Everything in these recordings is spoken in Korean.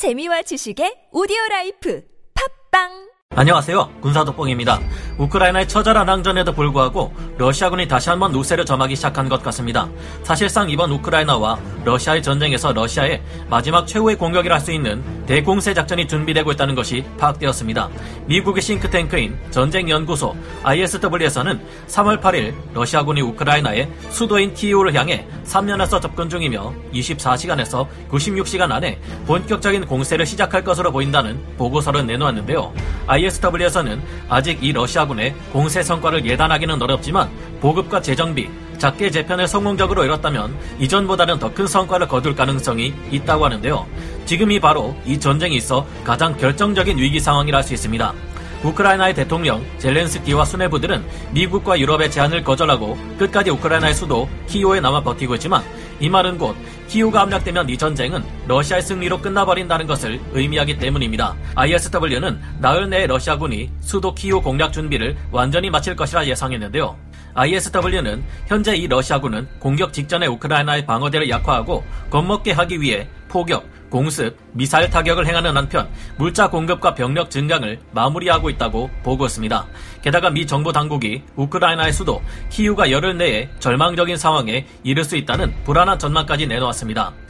재미와 지식의 오디오 life. 팟빵 안녕하세요. 군사독본입니다. 우크라이나의 처절한 항전에도 불구하고 러시아군이 다시 한번 우세를 점하기 시작한 것 같습니다. 사실상 이번 우크라이나와 러시아의 전쟁에서 러시아의 마지막 최후의 공격이라 할 수 있는 대공세 작전이 준비되고 있다는 것이 파악되었습니다. 미국의 싱크탱크인 전쟁연구소 ISW에서는 3월 8일 러시아군이 우크라이나의 수도인 키이우를 향해 3면에서 접근 중이며 24시간에서 96시간 안에 본격적인 공세를 시작할 것으로 보인다는 보고서를 내놓았는데요. ISW에서는 아직 이 러시아군의 공세 성과를 예단하기는 어렵지만 보급과 재정비, 작게 재편을 성공적으로 이뤘다면 이전보다는 더 큰 성과를 거둘 가능성이 있다고 하는데요. 지금이 바로 이 전쟁이 있어 가장 결정적인 위기 상황이라 할 수 있습니다. 우크라이나의 대통령 젤렌스키와 수뇌부들은 미국과 유럽의 제안을 거절하고 끝까지 우크라이나의 수도 키이오에 남아 버티고 있지만 이 말은 곧 키이오가 함락되면 이 전쟁은 러시아의 승리로 끝나버린다는 것을 의미하기 때문입니다. ISW는 나흘 내에 러시아군이 수도 키이오 공략 준비를 완전히 마칠 것이라 예상했는데요. ISW는 현재 이 러시아군은 공격 직전에 우크라이나의 방어대를 약화하고 겁먹게 하기 위해 포격, 공습, 미사일 타격을 행하는 한편 물자 공급과 병력 증강을 마무리하고 있다고 보고했습니다. 게다가 미 정부 당국이 우크라이나의 수도 키우가 열흘 내에 절망적인 상황에 이를 수 있다는 불안한 전망까지 내놓았습니다.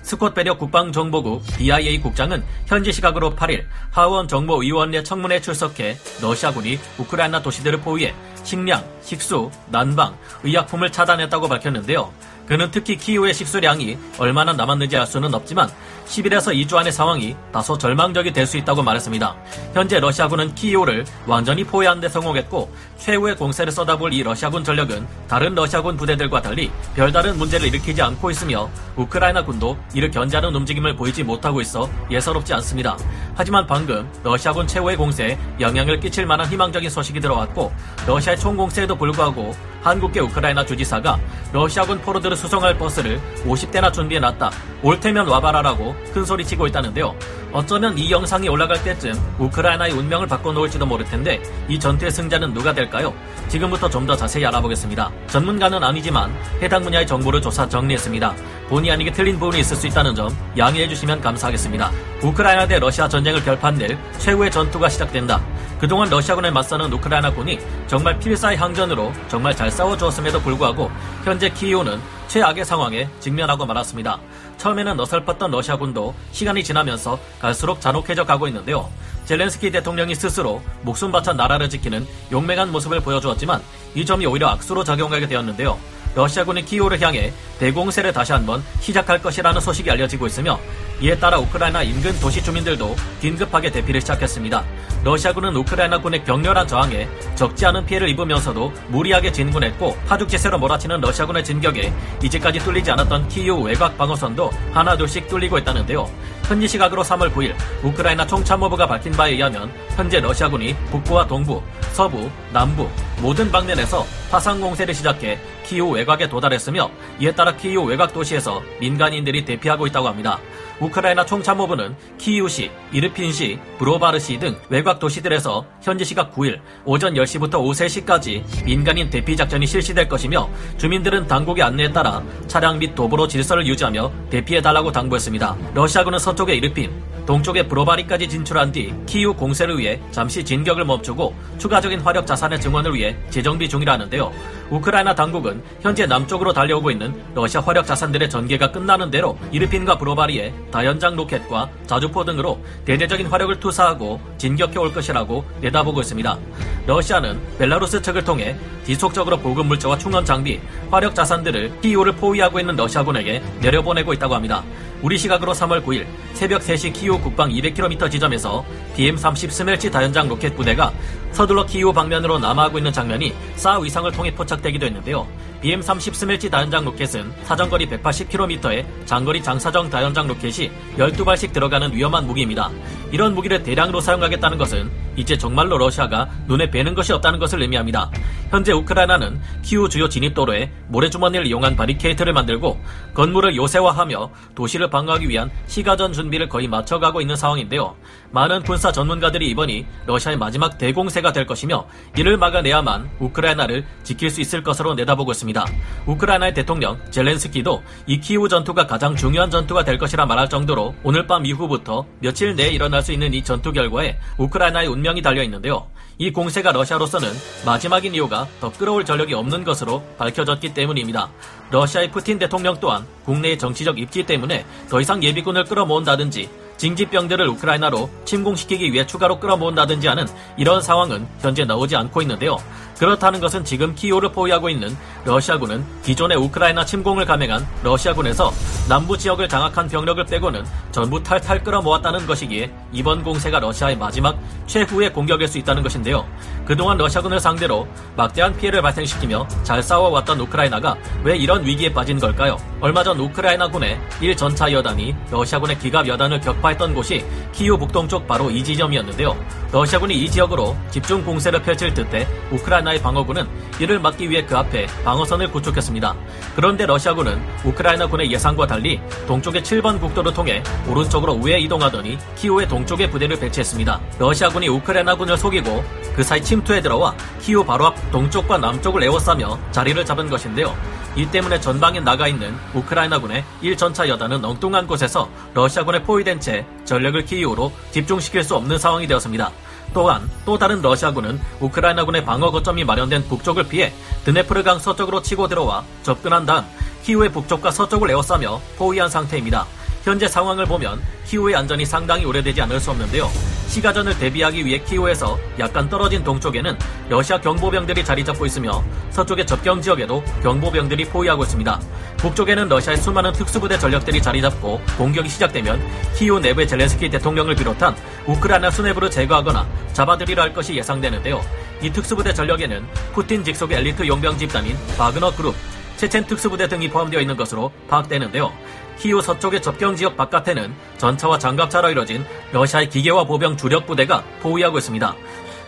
스콧 베려 국방정보국 DIA 국장은 현지 시각으로 8일 하원 정보위원회 청문회에 출석해 러시아군이 우크라이나 도시들을 포위해 식량, 식수, 난방, 의약품을 차단했다고 밝혔는데요. 그는 특히 키이우의 식수량이 얼마나 남았는지 알 수는 없지만 10일에서 2주 안의 상황이 다소 절망적이 될 수 있다고 말했습니다. 현재 러시아군은 키이우를 완전히 포위하는 데 성공했고 최후의 공세를 쏟아부을 이 러시아군 전력은 다른 러시아군 부대들과 달리 별다른 문제를 일으키지 않고 있으며 우크라이나 군도 이를 견제하는 움직임을 보이지 못하고 있어 예사롭지 않습니다. 하지만 방금 러시아군 최후의 공세에 영향을 끼칠 만한 희망적인 소식이 들어왔고 러시아의 총공세에도 불구하고 한국계 우크라이나 주지사가 러시아군 포로들을 수송할 버스를 50대나 준비해놨다. 올 테면 와봐라라고 큰소리치고 있다는데요. 어쩌면 이 영상이 올라갈 때쯤 우크라이나의 운명을 바꿔놓을지도 모를 텐데 이 전투의 승자는 누가 될까요? 지금부터 좀 더 자세히 알아보겠습니다. 전문가는 아니지만 해당 분야의 정보를 조사 정리했습니다. 본의 아니게 틀린 부분이 있을 수 있다는 점 양해해 주시면 감사하겠습니다. 우크라이나 대 러시아 전쟁을 결판낼 최후의 전투가 시작된다. 그동안 러시아군에 맞서는 우크라이나군이 정말 필사의 항전으로 정말 잘 싸워주었음에도 불구하고 현재 키이오는 최악의 상황에 직면하고 말았습니다. 처음에는 어설펐던 러시아군도 시간이 지나면서 갈수록 잔혹해져 가고 있는데요. 젤렌스키 대통령이 스스로 목숨 바쳐 나라를 지키는 용맹한 모습을 보여주었지만 이 점이 오히려 악수로 작용하게 되었는데요. 러시아군이 키이오를 향해 대공세를 다시 한번 시작할 것이라는 소식이 알려지고 있으며 이에 따라 우크라이나 인근 도시 주민들도 긴급하게 대피를 시작했습니다. 러시아군은 우크라이나군의 격렬한 저항에 적지 않은 피해를 입으면서도 무리하게 진군했고 파죽지세로 몰아치는 러시아군의 진격에 이제까지 뚫리지 않았던 키이우 외곽 방어선도 하나둘씩 뚫리고 있다는데요. 현지 시각으로 3월 9일 우크라이나 총참모부가 밝힌 바에 의하면 현재 러시아군이 북부와 동부, 서부, 남부 모든 방면에서 화상 공세를 시작해 키이우 외곽에 도달했으며 이에 따라 키이우 외곽 도시에서 민간인들이 대피하고 있다고 합니다. 우크라이나 총참모부는 키이우시, 이르핀시, 브로바르시 등 외곽 도시들에서 현지 시각 9일 오전 10시부터 오후 3시까지 민간인 대피 작전이 실시될 것이며 주민들은 당국의 안내에 따라 차량 및 도보로 질서를 유지하며 대피해달라고 당부했습니다. 러시아군은 서쪽 의 이르핀, 동쪽의 브로바리까지 진출한 뒤 키이우 공세를 위해 잠시 진격을 멈추고 추가적인 화력 자산의 증원을 위해 재정비 중이라는데요. 우크라이나 당국은 현재 남쪽으로 달려오고 있는 러시아 화력 자산들의 전개가 끝나는 대로 이르핀과 브로바리에 다연장 로켓과 자주포 등으로 대대적인 화력을 투사하고 진격해 올 것이라고 내다보고 있습니다. 러시아는 벨라루스 측을 통해 지속적으로 보급 물자와 충원 장비, 화력 자산들을 키이오를 포위하고 있는 러시아군에게 내려보내고 있다고 합니다. 우리 시각으로 3월 9일 새벽 3시 키이우 북방 200km 지점에서 BM-30 스멜치 다연장 로켓 부대가 서둘러 키이우 방면으로 남하하고 있는 장면이 사 위성을 통해 포착되기도 했는데요. BM-30 스멜치 다연장 로켓은 사정거리 180km의 장거리 장사정 다연장 로켓이 12발씩 들어가는 위험한 무기입니다. 이런 무기를 대량으로 사용하겠다는 것은 이제 정말로 러시아가 눈에 뵈는 것이 없다는 것을 의미합니다. 현재 우크라이나는 키우 주요 진입도로에 모래주머니를 이용한 바리케이트를 만들고 건물을 요새화하며 도시를 방어하기 위한 시가전 준비를 거의 마쳐가고 있는 상황인데요. 많은 군사 전문가들이 이번이 러시아의 마지막 대공세가 될 것이며 이를 막아내야만 우크라이나를 지킬 수 있을 것으로 내다보고 있습니다. 우크라이나의 대통령 젤렌스키도 이 키우 전투가 가장 중요한 전투가 될 것이라 말할 정도로 오늘 밤 이후부터 며칠 내에 일어날 수 있는 이 전투 결과에 우크라이나의 운명이 달려 있는데요. 이 공세가 러시아로서는 마지막인 이유가 더 끌어올 전력이 없는 것으로 밝혀졌기 때문입니다. 러시아의 푸틴 대통령 또한 국내의 정치적 입지 때문에 더 이상 예비군을 끌어모은다든지 징집병들을 우크라이나로 침공시키기 위해 추가로 끌어모은다든지 하는 이런 상황은 현재 나오지 않고 있는데요. 그렇다는 것은 지금 키오를 포위하고 있는 러시아군은 기존의 우크라이나 침공을 감행한 러시아군에서 남부 지역을 장악한 병력을 빼고는 전부 탈탈 끌어모았다는 것이기에 이번 공세가 러시아의 마지막 최후의 공격일 수 있다는 것인데요. 그동안 러시아군을 상대로 막대한 피해를 발생시키며 잘 싸워왔던 우크라이나가 왜 이런 위기에 빠진 걸까요? 얼마 전 우크라이나군의 1전차 여단이 러시아군의 기갑 여단을 격파 했던 곳이 키우 북동쪽 바로 이 지점이었는데요. 러시아군이 이 지역으로 집중 공세를 펼칠 듯해 우크라이나의 방어군은 이를 막기 위해 그 앞에 방어선을 구축했습니다. 그런데 러시아군은 우크라이나군의 예상과 달리 동쪽의 7번 국도를 통해 오른쪽으로 우회 이동하더니 키우의 동쪽에 부대를 배치했습니다. 러시아군이 우크라이나군을 속이고 그 사이 침투에 들어와 키우 바로 앞 동쪽과 남쪽을 에워싸며 자리를 잡은 것인데요. 이 때문에 전방에 나가 있는 우크라이나군의 1전차 여단은 엉뚱한 곳에서 러시아군에 포위된 채 전력을 키이우로 집중시킬 수 없는 상황이 되었습니다. 또한 또 다른 러시아군은 우크라이나군의 방어 거점이 마련된 북쪽을 피해 드네프르강 서쪽으로 치고 들어와 접근한 다음 키우의 북쪽과 서쪽을 에워싸며 포위한 상태입니다. 현재 상황을 보면 키우의 안전이 상당히 오래되지 않을 수 없는데요. 시가전을 대비하기 위해 키우에서 약간 떨어진 동쪽에는 러시아 경보병들이 자리 잡고 있으며 서쪽의 접경 지역에도 경보병들이 포위하고 있습니다. 북쪽에는 러시아의 수많은 특수부대 전력들이 자리 잡고 공격이 시작되면 키우 내부의 젤렌스키 대통령을 비롯한 우크라이나 수뇌부를 제거하거나 잡아들이려 할 것이 예상되는데요. 이 특수부대 전력에는 푸틴 직속의 엘리트 용병 집단인 바그너 그룹, 체첸 특수부대 등이 포함되어 있는 것으로 파악되는데요. 키우 서쪽의 접경 지역 바깥에는 전차와 장갑차로 이뤄진 러시아의 기계화 보병 주력 부대가 포위하고 있습니다.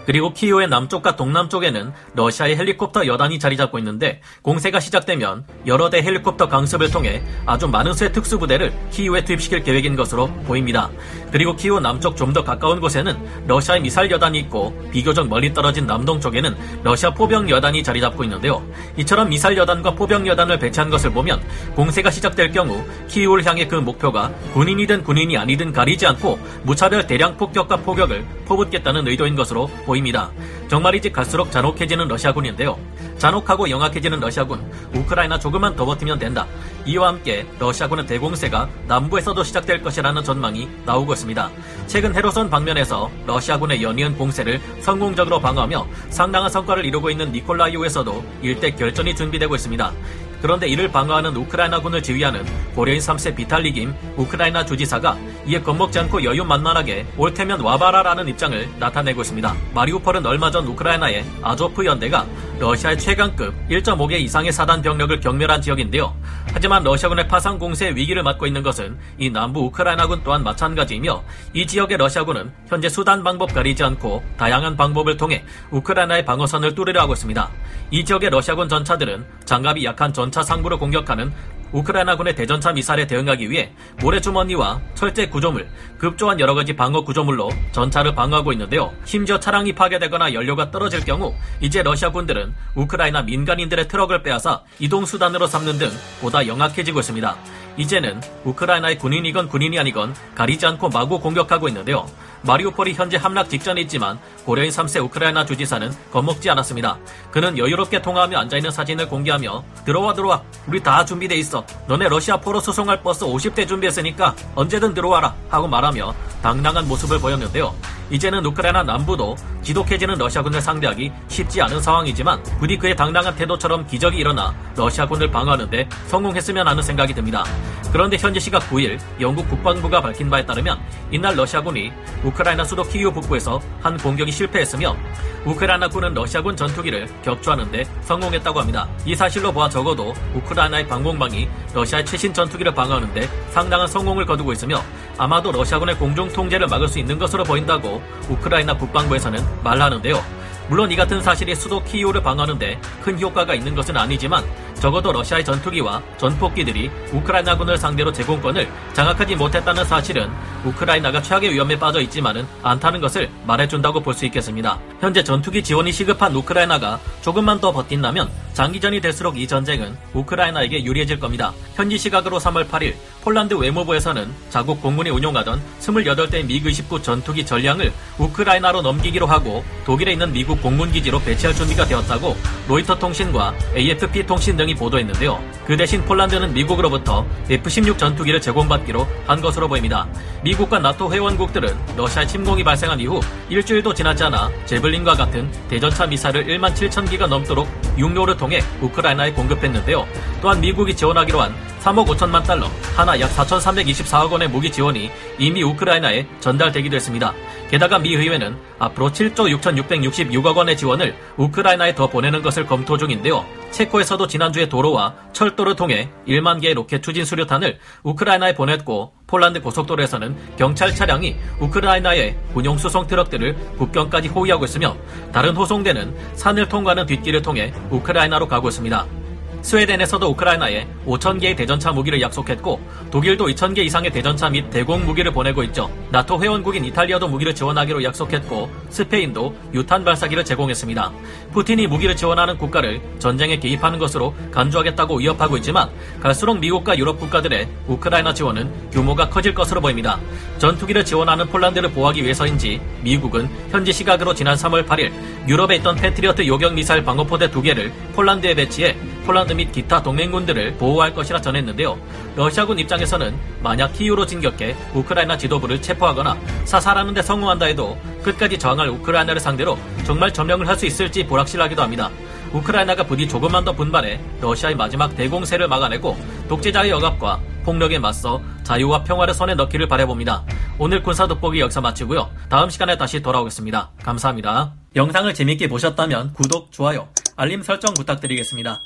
그리고 키이우의 남쪽과 동남쪽에는 러시아의 헬리콥터 여단이 자리 잡고 있는데 공세가 시작되면 여러 대 헬리콥터 강습을 통해 아주 많은 수의 특수부대를 키이우에 투입시킬 계획인 것으로 보입니다. 그리고 키이우 남쪽 좀 더 가까운 곳에는 러시아의 미사일 여단이 있고 비교적 멀리 떨어진 남동쪽에는 러시아 포병 여단이 자리 잡고 있는데요. 이처럼 미사일 여단과 포병 여단을 배치한 것을 보면 공세가 시작될 경우 키이우를 향해 그 목표가 군인이든 군인이 아니든 가리지 않고 무차별 대량 폭격과 포격을 퍼붓겠다는 의도인 것으로 보입니다. 정말이지 갈수록 잔혹해지는 러시아군인데요. 잔혹하고 영악해지는 러시아군, 우크라이나 조금만 더 버티면 된다. 이와 함께 러시아군의 대공세가 남부에서도 시작될 것이라는 전망이 나오고 있습니다. 최근 헤로선 방면에서 러시아군의 연이은 공세를 성공적으로 방어하며 상당한 성과를 이루고 있는 니콜라이오에서도 일대 결전이 준비되고 있습니다. 그런데 이를 방어하는 우크라이나군을 지휘하는 고려인 3세 비탈리 김 우크라이나 주지사가 이에 겁먹지 않고 여유만만하게 옳테면 와바라라는 입장을 나타내고 있습니다. 마리우펄은 얼마 전 우크라이나의 아조프 연대가 러시아의 최강급 1.5개 이상의 사단 병력을 경멸한 지역인데요. 하지만 러시아군의 파상 공세의 위기를 맞고 있는 것은 이 남부 우크라이나군 또한 마찬가지이며 이 지역의 러시아군은 현재 수단 방법 가리지 않고 다양한 방법을 통해 우크라이나의 방어선을 뚫으려 하고 있습니다. 이 지역의 러시아군 전차들은 장갑이 약한 전차 상부를 공격하는 우크라이나군의 대전차 미사일에 대응하기 위해 모래주머니와 철제 구조물, 급조한 여러 가지 방어 구조물로 전차를 방어하고 있는데요. 심지어 차량이 파괴되거나 연료가 떨어질 경우 이제 러시아 군들은 우크라이나 민간인들의 트럭을 빼앗아 이동 수단으로 삼는 등 보다 영악해지고 있습니다. 이제는 우크라이나의 군인이건 군인이 아니건 가리지 않고 마구 공격하고 있는데요. 마리우폴이 현재 함락 직전에 있지만 고려인 3세 우크라이나 주지사는 겁먹지 않았습니다. 그는 여유롭게 통화하며 앉아있는 사진을 공개하며 들어와 들어와 우리 다 준비돼 있어 너네 러시아 포로 수송할 버스 50대 준비했으니까 언제든 들어와라 하고 말하며 당당한 모습을 보였는데요. 이제는 우크라이나 남부도 지독해지는 러시아군을 상대하기 쉽지 않은 상황이지만 부디 그의 당당한 태도처럼 기적이 일어나 러시아군을 방어하는데 성공했으면 하는 생각이 듭니다. 그런데 현지 시각 9일 영국 국방부가 밝힌 바에 따르면 이날 러시아군이 우크라이나 수도 키이우 북부에서 한 공격이 실패했으며 우크라이나군은 러시아군 전투기를 격추하는데 성공했다고 합니다. 이 사실로 보아 적어도 우크라이나의 방공망이 러시아의 최신 전투기를 방어하는데 상당한 성공을 거두고 있으며 아마도 러시아군의 공중 통제를 막을 수 있는 것으로 보인다고 우크라이나 국방부에서는 말하는데요. 물론 이 같은 사실이 수도 키이우를 방어하는데 큰 효과가 있는 것은 아니지만 적어도 러시아의 전투기와 전폭기들이 우크라이나군을 상대로 제공권을 장악하지 못했다는 사실은 우크라이나가 최악의 위험에 빠져 있지만은 않다는 것을 말해준다고 볼 수 있겠습니다. 현재 전투기 지원이 시급한 우크라이나가 조금만 더 버틴다면 장기전이 될수록 이 전쟁은 우크라이나에게 유리해질 겁니다. 현지 시각으로 3월 8일 폴란드 외무부에서는 자국 공군이 운용하던 28대 미그 29 전투기 전량을 우크라이나로 넘기기로 하고 독일에 있는 미국 공군기지로 배치할 준비가 되었다고 로이터 통신과 AFP 통신 등이 보도했는데요. 그 대신 폴란드는 미국으로부터 F-16 전투기를 제공받기로 한 것으로 보입니다. 미국과 나토 회원국들은 러시아 침공이 발생한 이후 일주일도 지나지 않아 제블린과 같은 대전차 미사를 1만 7천 기가 넘도록 육로를 통해 우크라이나에 공급했는데요. 또한 미국이 지원하기로 한 3억 5천만 달러, 하나 약 4,324억 원의 무기 지원이 이미 우크라이나에 전달되기도 했습니다. 게다가 미 의회는 앞으로 7조 6,666억 원의 지원을 우크라이나에 더 보내는 것을 검토 중인데요. 체코에서도 지난주에 도로와 철도를 통해 1만 개의 로켓 추진 수류탄을 우크라이나에 보냈고 폴란드 고속도로에서는 경찰 차량이 우크라이나의 군용 수송 트럭들을 국경까지 호위하고 있으며 다른 호송대는 산을 통과하는 뒷길을 통해 우크라이나로 가고 있습니다. 스웨덴에서도 우크라이나에 5,000개의 대전차 무기를 약속했고 독일도 2,000개 이상의 대전차 및 대공 무기를 보내고 있죠. 나토 회원국인 이탈리아도 무기를 지원하기로 약속했고 스페인도 유탄 발사기를 제공했습니다. 푸틴이 무기를 지원하는 국가를 전쟁에 개입하는 것으로 간주하겠다고 위협하고 있지만 갈수록 미국과 유럽 국가들의 우크라이나 지원은 규모가 커질 것으로 보입니다. 전투기를 지원하는 폴란드를 보호하기 위해서인지 미국은 현지 시각으로 지난 3월 8일 유럽에 있던 패트리어트 요격 미사일 방어포대 두 개를 폴란드에 배치해 폴란드 및 기타 동맹군들을 보호할 것이라 전했는데요. 러시아군 입장에서는 만약 키이우로 진격해 우크라이나 지도부를 체포하거나 사살하는 데 성공한다 해도 끝까지 저항할 우크라이나를 상대로 정말 점령을 할 수 있을지 보락실하기도 합니다. 우크라이나가 부디 조금만 더 분발해 러시아의 마지막 대공세를 막아내고 독재자의 억압과 폭력에 맞서 자유와 평화를 손에 넣기를 바라봅니다. 오늘 군사 돋보기 역사 마치고요. 다음 시간에 다시 돌아오겠습니다. 감사합니다. 영상을 재밌게 보셨다면 구독, 좋아요, 알림 설정 부탁드리겠습니다.